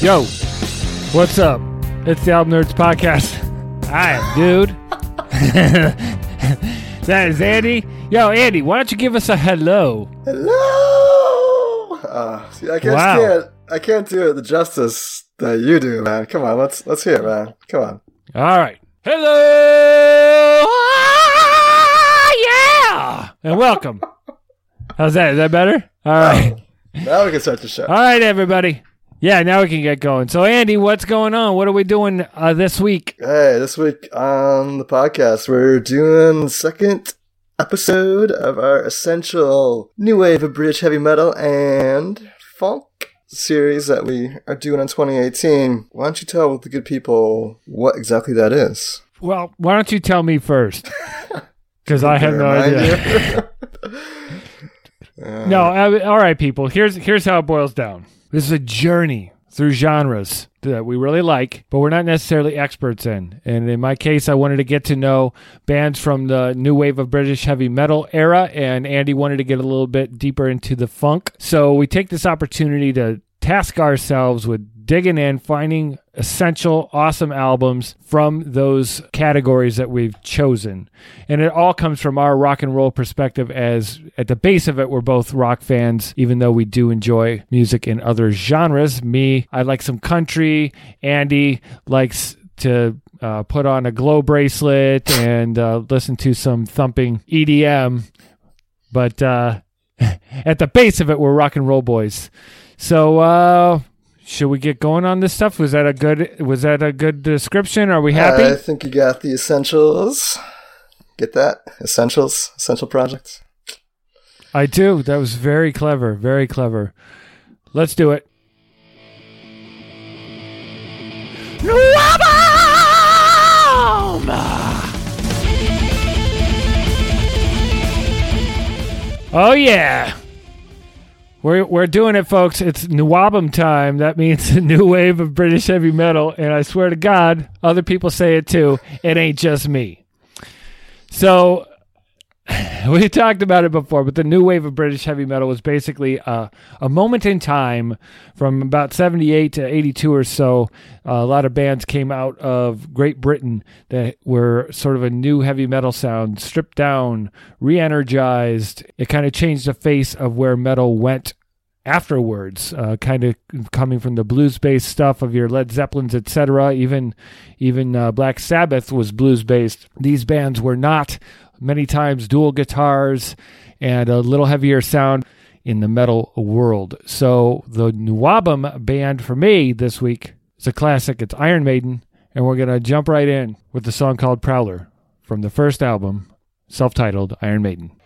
Yo, what's up? It's the Album Nerds Podcast. Hi, dude. that is Andy. Yo, Andy, why don't you give us a hello? Hello. Uh, see, I just Wow. can't. I can't do it the justice that you do, man. Come on, let's let's hear it, man. Come on. All right. Hello. Ah, yeah. And welcome. How's that? Is that better? All right. Now we can start the show. All right, everybody. Yeah, now we can get going. So, Andy, what's going on? What are we doing uh, this week? Hey, this week on the podcast, we're doing second episode of our essential new wave of British heavy metal and funk series that we are doing in 2018. Why don't you tell the good people what exactly that is? Well, why don't you tell me first? Because I have no idea. you? No, I, all right, people. Here's here's how it boils down. This is a journey through genres that we really like, but we're not necessarily experts in. And in my case, I wanted to get to know bands from the new wave of British heavy metal era, and Andy wanted to get a little bit deeper into the funk. So we take this opportunity to task ourselves with digging in, finding essential, awesome albums from those categories that we've chosen. And it all comes from our rock and roll perspective, as at the base of it, we're both rock fans, even though we do enjoy music in other genres. Me, I like some country. Andy likes to uh, put on a glow bracelet and uh, listen to some thumping EDM. But uh, at the base of it, we're rock and roll boys. So, uh, should we get going on this stuff? Was that a good? Was that a good description? Are we happy? I think you got the essentials. Get that? Essentials? Essential projects? I do. That was very clever. Very clever. Let's do it. Oh yeah. We're we're doing it, folks. It's Nuwabum time. That means a new wave of British heavy metal, and I swear to God, other people say it too. It ain't just me. So we talked about it before, but the new wave of British heavy metal was basically a, a moment in time from about 78 to 82 or so. a lot of bands came out of Great Britain that were sort of a new heavy metal sound, stripped down, re energized. It kind of changed the face of where metal went afterwards uh, kind of coming from the blues based stuff of your led zeppelins etc even even uh, black sabbath was blues based these bands were not many times dual guitars and a little heavier sound in the metal world. So the nuwabum band for me this week is a classic. It's iron maiden and we're to jump right in with the song called prowler from the first album self-titled iron maiden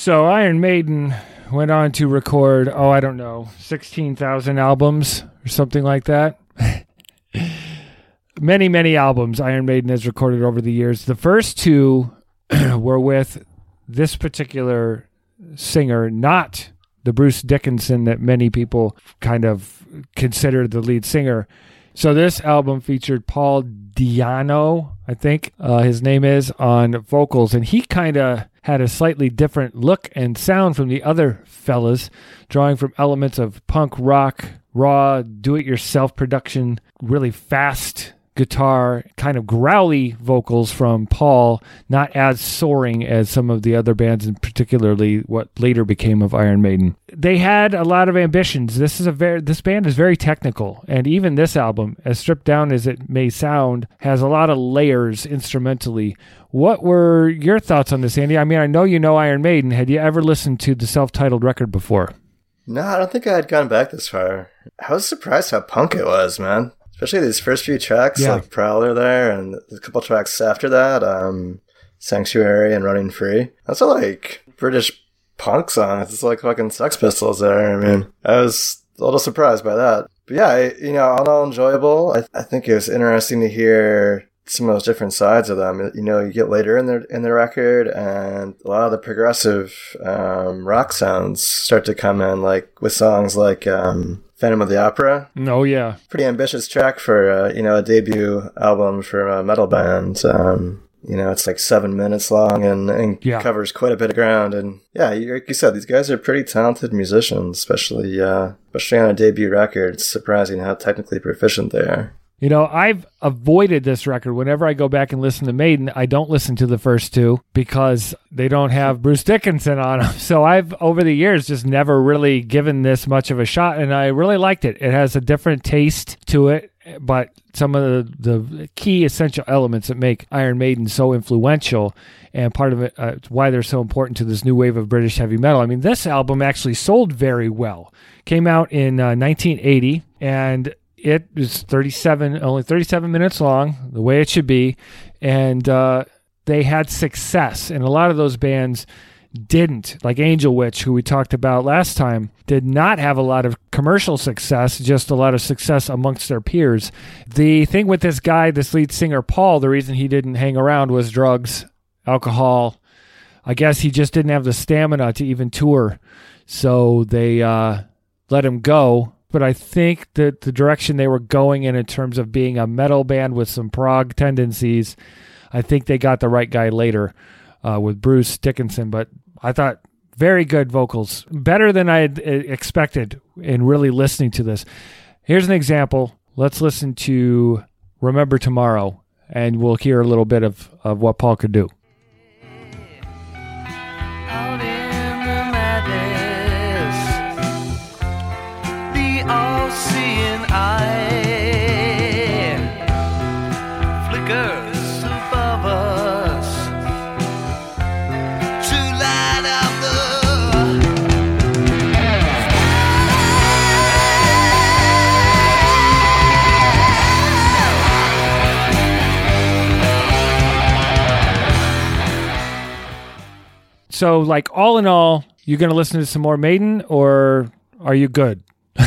So Iron Maiden went on to record, oh, I don't know, 16,000 albums or something like that. many, many albums Iron Maiden has recorded over the years. The first two were with this particular singer, not the Bruce Dickinson that many people kind of consider the lead singer. So this album featured Paul Di'Anno, I think uh, his name is, on vocals, and he kind of had a slightly different look and sound from the other fellas, drawing from elements of punk rock, raw, do-it-yourself production, really fast guitar, kind of growly vocals from Paul, not as soaring as some of the other bands, and particularly what later became of Iron Maiden. They had a lot of ambitions. This is a very this band is very technical, and even this album, as stripped down as it may sound, has a lot of layers instrumentally. What were your thoughts on this, Andy? I mean, I know you know Iron Maiden. Had you ever listened to the self-titled record before? No, I don't think I had gone back this far. I was surprised how punk it was, man. Especially these first few tracks, Yeah. like Prowler there, and a couple tracks after that, um, Sanctuary and Running Free. That's all like British punk songs. It's like fucking Sex Pistols there. I mean, I was a little surprised by that. but yeah, I, you know, all in all enjoyable. I, I think it was interesting to hear some of those different sides of them. You know, you get later in the in the record, and a lot of the progressive um, rock sounds start to come in, like with songs like um, Phantom of the Opera. Oh yeah, pretty ambitious track for uh, you know a debut album for a metal band. Um, you know, it's like seven minutes long and, and Yeah. covers quite a bit of ground. And yeah, you- like you said, these guys are pretty talented musicians, especially uh, especially on a debut record. It's surprising how technically proficient they are. You know, I've avoided this record. Whenever I go back and listen to Maiden, I don't listen to the first two because they don't have Bruce Dickinson on them. So I've, over the years, just never really given this much of a shot, and I really liked it. It has a different taste to it, but some of the, the key essential elements that make Iron Maiden so influential and part of it uh, why they're so important to this new wave of British heavy metal. I mean, this album actually sold very well. Came out in uh, 1980 and it is 37 only 37 minutes long, the way it should be, and uh, they had success and a lot of those bands didn't like Angel Witch who we talked about last time did not have a lot of commercial success just a lot of success amongst their peers the thing with this guy this lead singer Paul the reason he didn't hang around was drugs alcohol I guess he just didn't have the stamina to even tour. So they uh, let him go. But I think that the direction they were going in, in terms of being a metal band with some prog tendencies, I think they got the right guy later uh, with Bruce Dickinson. But I thought very good vocals, better than I had uh, expected in really listening to this. Here's an example. Let's listen to Remember Tomorrow, and we'll hear a little bit of, of what Paul could do. So, like, all in all, you're going to listen to some more Maiden, or are you good?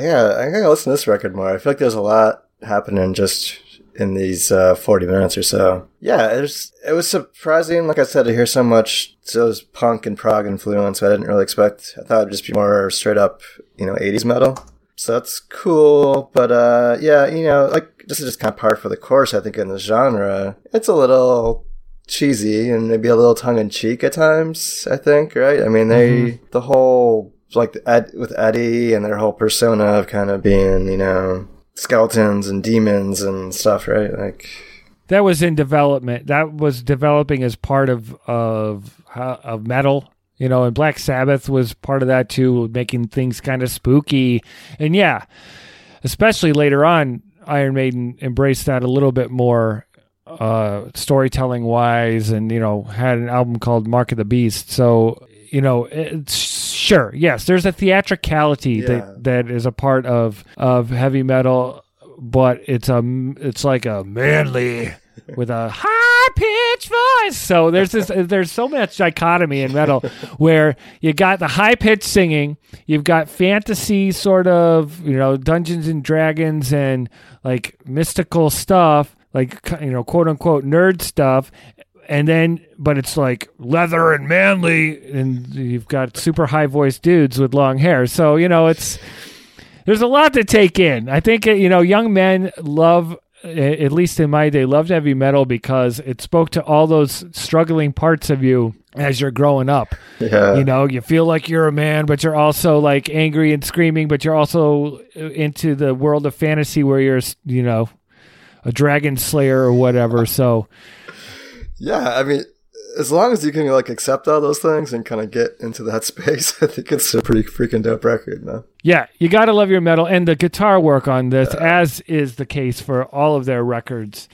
Yeah, I gotta listen to this record more. I feel like there's a lot happening just in these uh, 40 minutes or so. Yeah, it was, it was surprising, like I said, to hear so much so was punk and prog influence I didn't really expect. I thought it'd just be more straight up, you know, 80s metal. So that's cool. But uh, yeah, you know, like this is just kind of par for the course, I think, in the genre. It's a little cheesy and maybe a little tongue in cheek at times, I think, right? I mean, they, the whole, like Ed, with Eddie and their whole persona of kind of being, you know, skeletons and demons and stuff, right? Like, That was in development. That was developing as part of of uh, of metal. You know, and Black Sabbath was part of that too, making things kind of spooky. And yeah, especially later on, Iron Maiden embraced that a little bit more uh, storytelling wise, and you know, had an album called Mark of the Beast. So you know, it's, sure, yes, there's a theatricality Yeah. that that is a part of of heavy metal, but it's a it's like a manly with a high pitched voice. So there's this there's so much dichotomy in metal where you got the high pitched singing, you've got fantasy sort of, you know, Dungeons and Dragons and like mystical stuff, like you know, quote unquote nerd stuff. And then, but it's like leather and manly, and you've got super high voiced dudes with long hair. So, you know, it's, there's a lot to take in. I think uh, you know young men love at least in my day loved heavy metal because it spoke to all those struggling parts of you as you're growing up. yeah. You know, you feel like you're a man, but you're also like angry and screaming, but you're also uh, into the world of fantasy where you're, you know, a dragon slayer or whatever. So, Yeah, I mean, as long as you can like accept all those things and kind of get into that space, I think it's a pretty freaking dope record, man. Yeah, you got to love your metal. And the guitar work on this, as is the case for all of their records,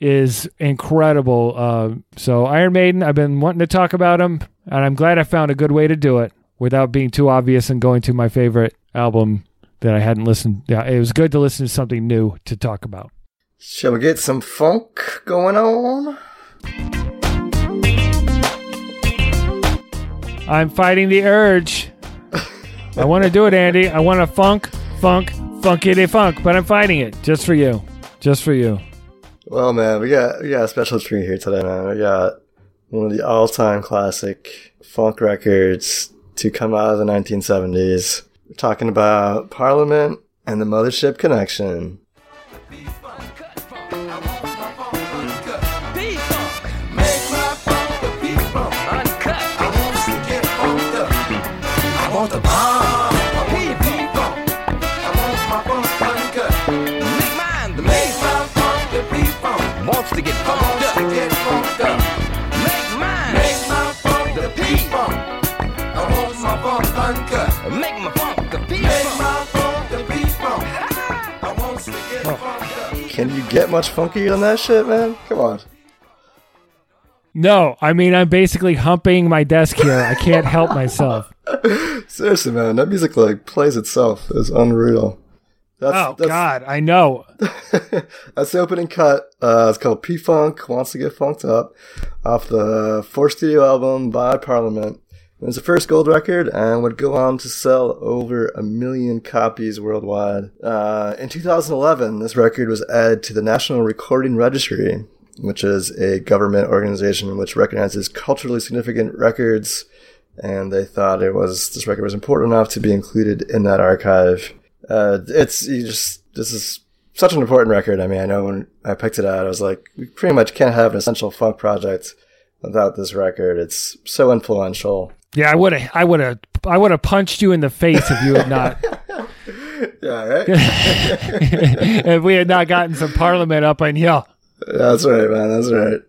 is incredible. Uh, so, Iron Maiden, I've been wanting to talk about them, and I'm glad I found a good way to do it without being too obvious and going to my favorite album that I hadn't listened. Yeah, it was good to listen to something new to talk about. Shall we get some funk going on? I'm fighting the urge. I want to do it, Andy. I want to funk funk, funkity funk, but I'm fighting it just for you. Just for you. Well, man, we got we got a special treat here today, man. We got one of the all-time classic funk records to come out of the 1970s. We're talking about Parliament and the Mothership Connection. Can you get much funkier than that shit, man? Come on. No, I mean I'm basically humping my desk here. I can't help myself. Seriously, man, that music like plays itself. It's unreal. That's, Oh that's, God, I know. That's the opening cut. Uh, it's called P Funk Wants to Get Funked Up off the fourth studio album by Parliament. It was the first gold record and would go on to sell over a million copies worldwide. Uh, in 2011, this record was added to the National Recording Registry, which is a government organization which recognizes culturally significant records. And they thought it was this record was important enough to be included in that archive. Uh, it's you just this is such an important record. I mean, I know when I picked it out, I was like, we pretty much can't have an essential funk project without this record. It's so influential. Yeah, I would have, I would have, I would have punched you in the face if you had not, Yeah, right. if we had not gotten some Parliament up on you. That's right, man. That's right.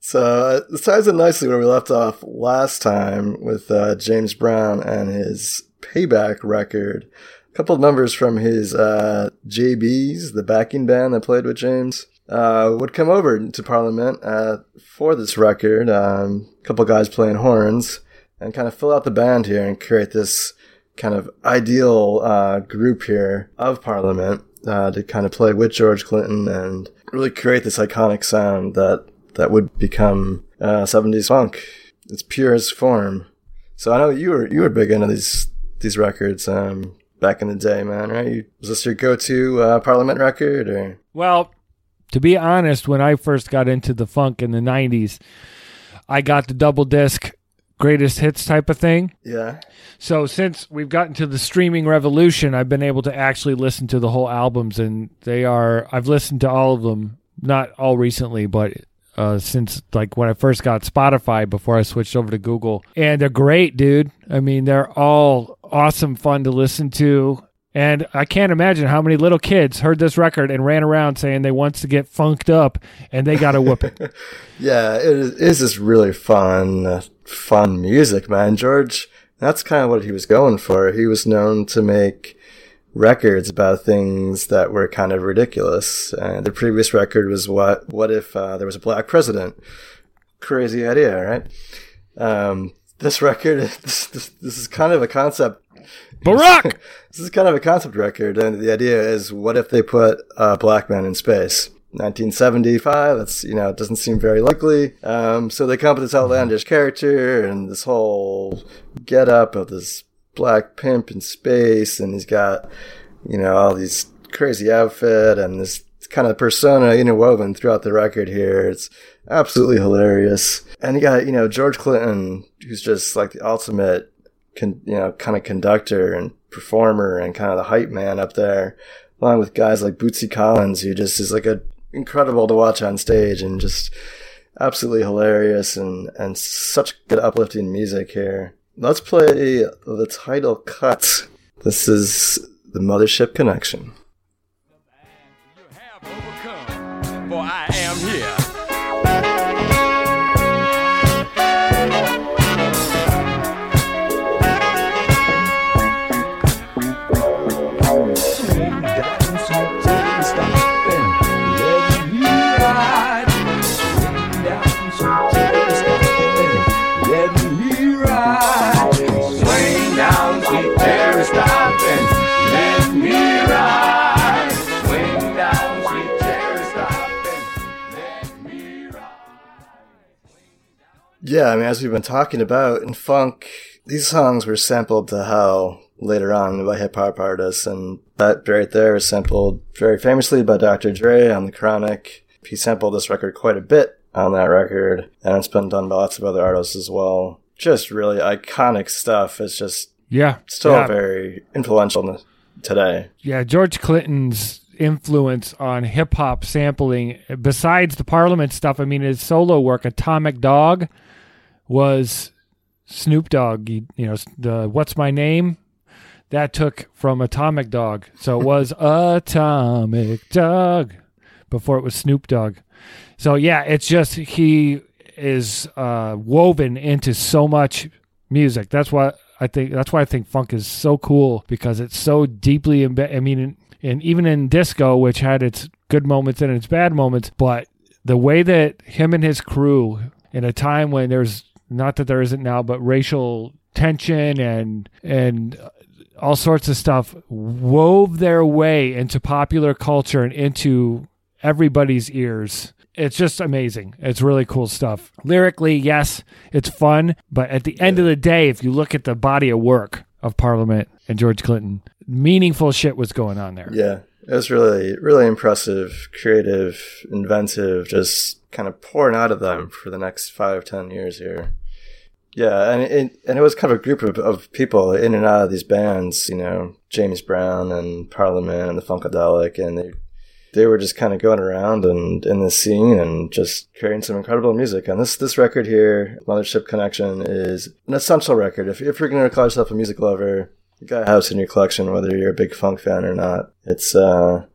So uh, this ties in nicely where we left off last time with uh, James Brown and his Payback record. A couple of numbers from his uh, JBs, the backing band that played with James, uh, would come over to Parliament uh, for this record. Um, a couple of guys playing horns and kind of fill out the band here and create this kind of ideal uh, group here of Parliament uh, to kind of play with George Clinton and really create this iconic sound that that would become uh, 70s funk. Its purest form. So I know you were you were big into these these records um, back in the day, man. Right? You, was this your go-to uh, Parliament record or? Well, to be honest, when I first got into the funk in the '90s, I got the double disc greatest hits type of thing. Yeah. So since we've gotten to the streaming revolution, I've been able to actually listen to the whole albums, and they are. I've listened to all of them, not all recently, but uh, since like when I first got Spotify before I switched over to Google, and they're great, dude. I mean, they're all awesome, fun to listen to. And I can't imagine how many little kids heard this record and ran around saying they wants to get funked up, and they got a whooping. Yeah, it is, just really fun, uh, fun music, man. George, that's kind of what he was going for. He was known to make records about things that were kind of ridiculous. Uh, the previous record was what What if uh, there was a black president? Crazy idea, right? Um, this record, this, this, this is kind of a concept Barack. this is kind of a concept record, and the idea is, what if they put a black man in space? 1975. That's you know, it doesn't seem very likely. Um, so they come up with this outlandish character and this whole get up of this black pimp in space, and he's got you know all these crazy outfit and this kind of persona interwoven throughout the record here. It's absolutely hilarious. And you got you know George Clinton, who's just like the ultimate con- you know, kind of conductor and performer and kind of the hype man up there, along with guys like Bootsy Collins, who just is like a incredible to watch on stage and just absolutely hilarious and and such good uplifting music here. Let's play the title cut. This is the Mothership Connection. Yeah, I mean, as we've been talking about in funk, these songs were sampled to hell later on by hip hop artists. And that right there is sampled very famously by Dr. Dre on The Chronic. He sampled this record quite a bit on that record, and it's been done by lots of other artists as well. Just really iconic stuff. It's just Yeah. still yeah. very influential today. Yeah, George Clinton's influence on hip hop sampling, besides the Parliament stuff, I mean, his solo work, Atomic Dog, was Snoop Dogg. You, you know, the What's My Name? That took from Atomic Dog. So it was Atomic Dog before it was Snoop Dogg. So yeah, it's just he is uh, woven into so much music. That's why I think that's why I think funk is so cool because it's so deeply embedded. I mean, in, in, even in disco, which had its good moments and its bad moments, but the way that him and his crew in a time when there's not that there isn't now, but racial tension and and all sorts of stuff wove their way into popular culture and into everybody's ears. It's just amazing. It's really cool stuff. Lyrically, yes, it's fun, but at the end of the day, if you look at the body of work of Parliament and George Clinton, meaningful shit was going on there. Yeah, it was really, really impressive, creative, inventive, just kind of pouring out of them for the next five, ten years here. Yeah, and it, and it was kind of a group of, of people in and out of these bands, you know, James Brown and Parliament and the Funkadelic, and they they were just kind of going around and in the scene and just creating some incredible music. And this this record here, Mothership Connection, is an essential record. If if you're going to call yourself a music lover, you gotta have this in your collection, whether you're a big funk fan or not. It's uh,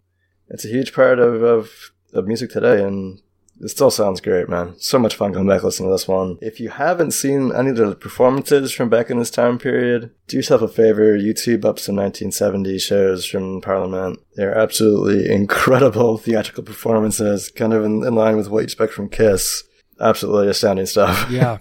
it's a huge part of of, of music today, and it still sounds great, man. So much fun coming back listening to this one. If you haven't seen any of the performances from back in this time period, do yourself a favor, YouTube up some 1970 shows from Parliament. They're absolutely incredible theatrical performances, kind of in, in line with what you expect from Kiss. Absolutely astounding stuff. Yeah.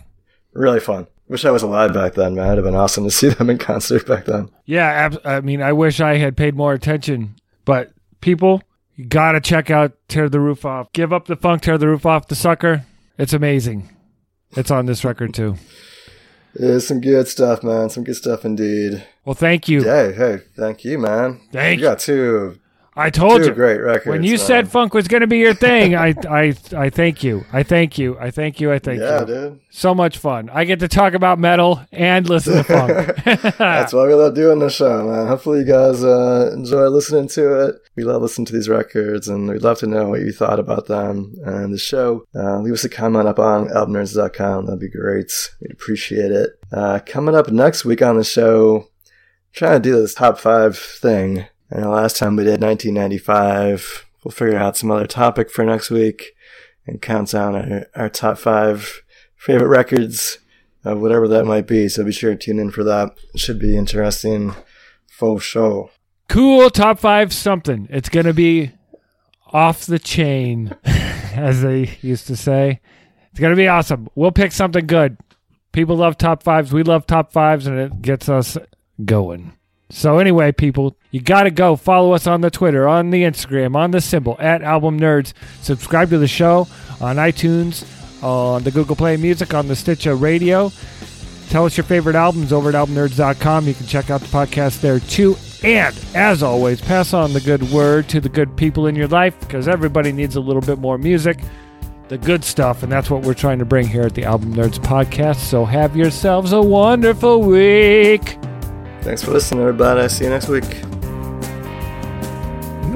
really fun. Wish I was alive back then, man. It'd have been awesome to see them in concert back then. Yeah, I mean, I wish I had paid more attention, but people, you gotta check out Tear the Roof Off. Give up the funk, tear the roof off the sucker. It's amazing. It's on this record too. It's some good stuff, man. Some good stuff indeed. Well, thank you. Hey, hey, thank you, man. Thank you. got two, I told two you. great. When you man. said funk was going to be your thing, I, I, I thank you. I thank you. I thank you. I thank you. yeah, you. dude. So much fun. I get to talk about metal and listen to funk. That's why we love doing the show, man. Hopefully, you guys uh, enjoy listening to it. We love listening to these records, and we'd love to know what you thought about them and the show. Uh, leave us a comment up on albumnerds.com. That'd be great. We'd appreciate it. Uh, coming up next week on the show, trying to do this top five thing. I know last time we did 1995. We'll figure out some other topic for next week and count down our, our top five favorite records of whatever that might be. So be sure to tune in for that. It should be interesting. Full show. cool top five something. It's going to be off the chain, as they used to say. It's going to be awesome. We'll pick something good. People love top fives. We love top fives, and it gets us going. So, anyway, people, you got to go follow us on the Twitter, on the Instagram, on the symbol at Album Nerds. Subscribe to the show on iTunes, on the Google Play Music, on the Stitcher Radio. Tell us your favorite albums over at albumnerds.com. You can check out the podcast there too. And as always, pass on the good word to the good people in your life because everybody needs a little bit more music, the good stuff, and that's what we're trying to bring here at the Album Nerds podcast. So have yourselves a wonderful week. Thanks for listening, everybody. I See you next week.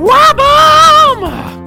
Wabam!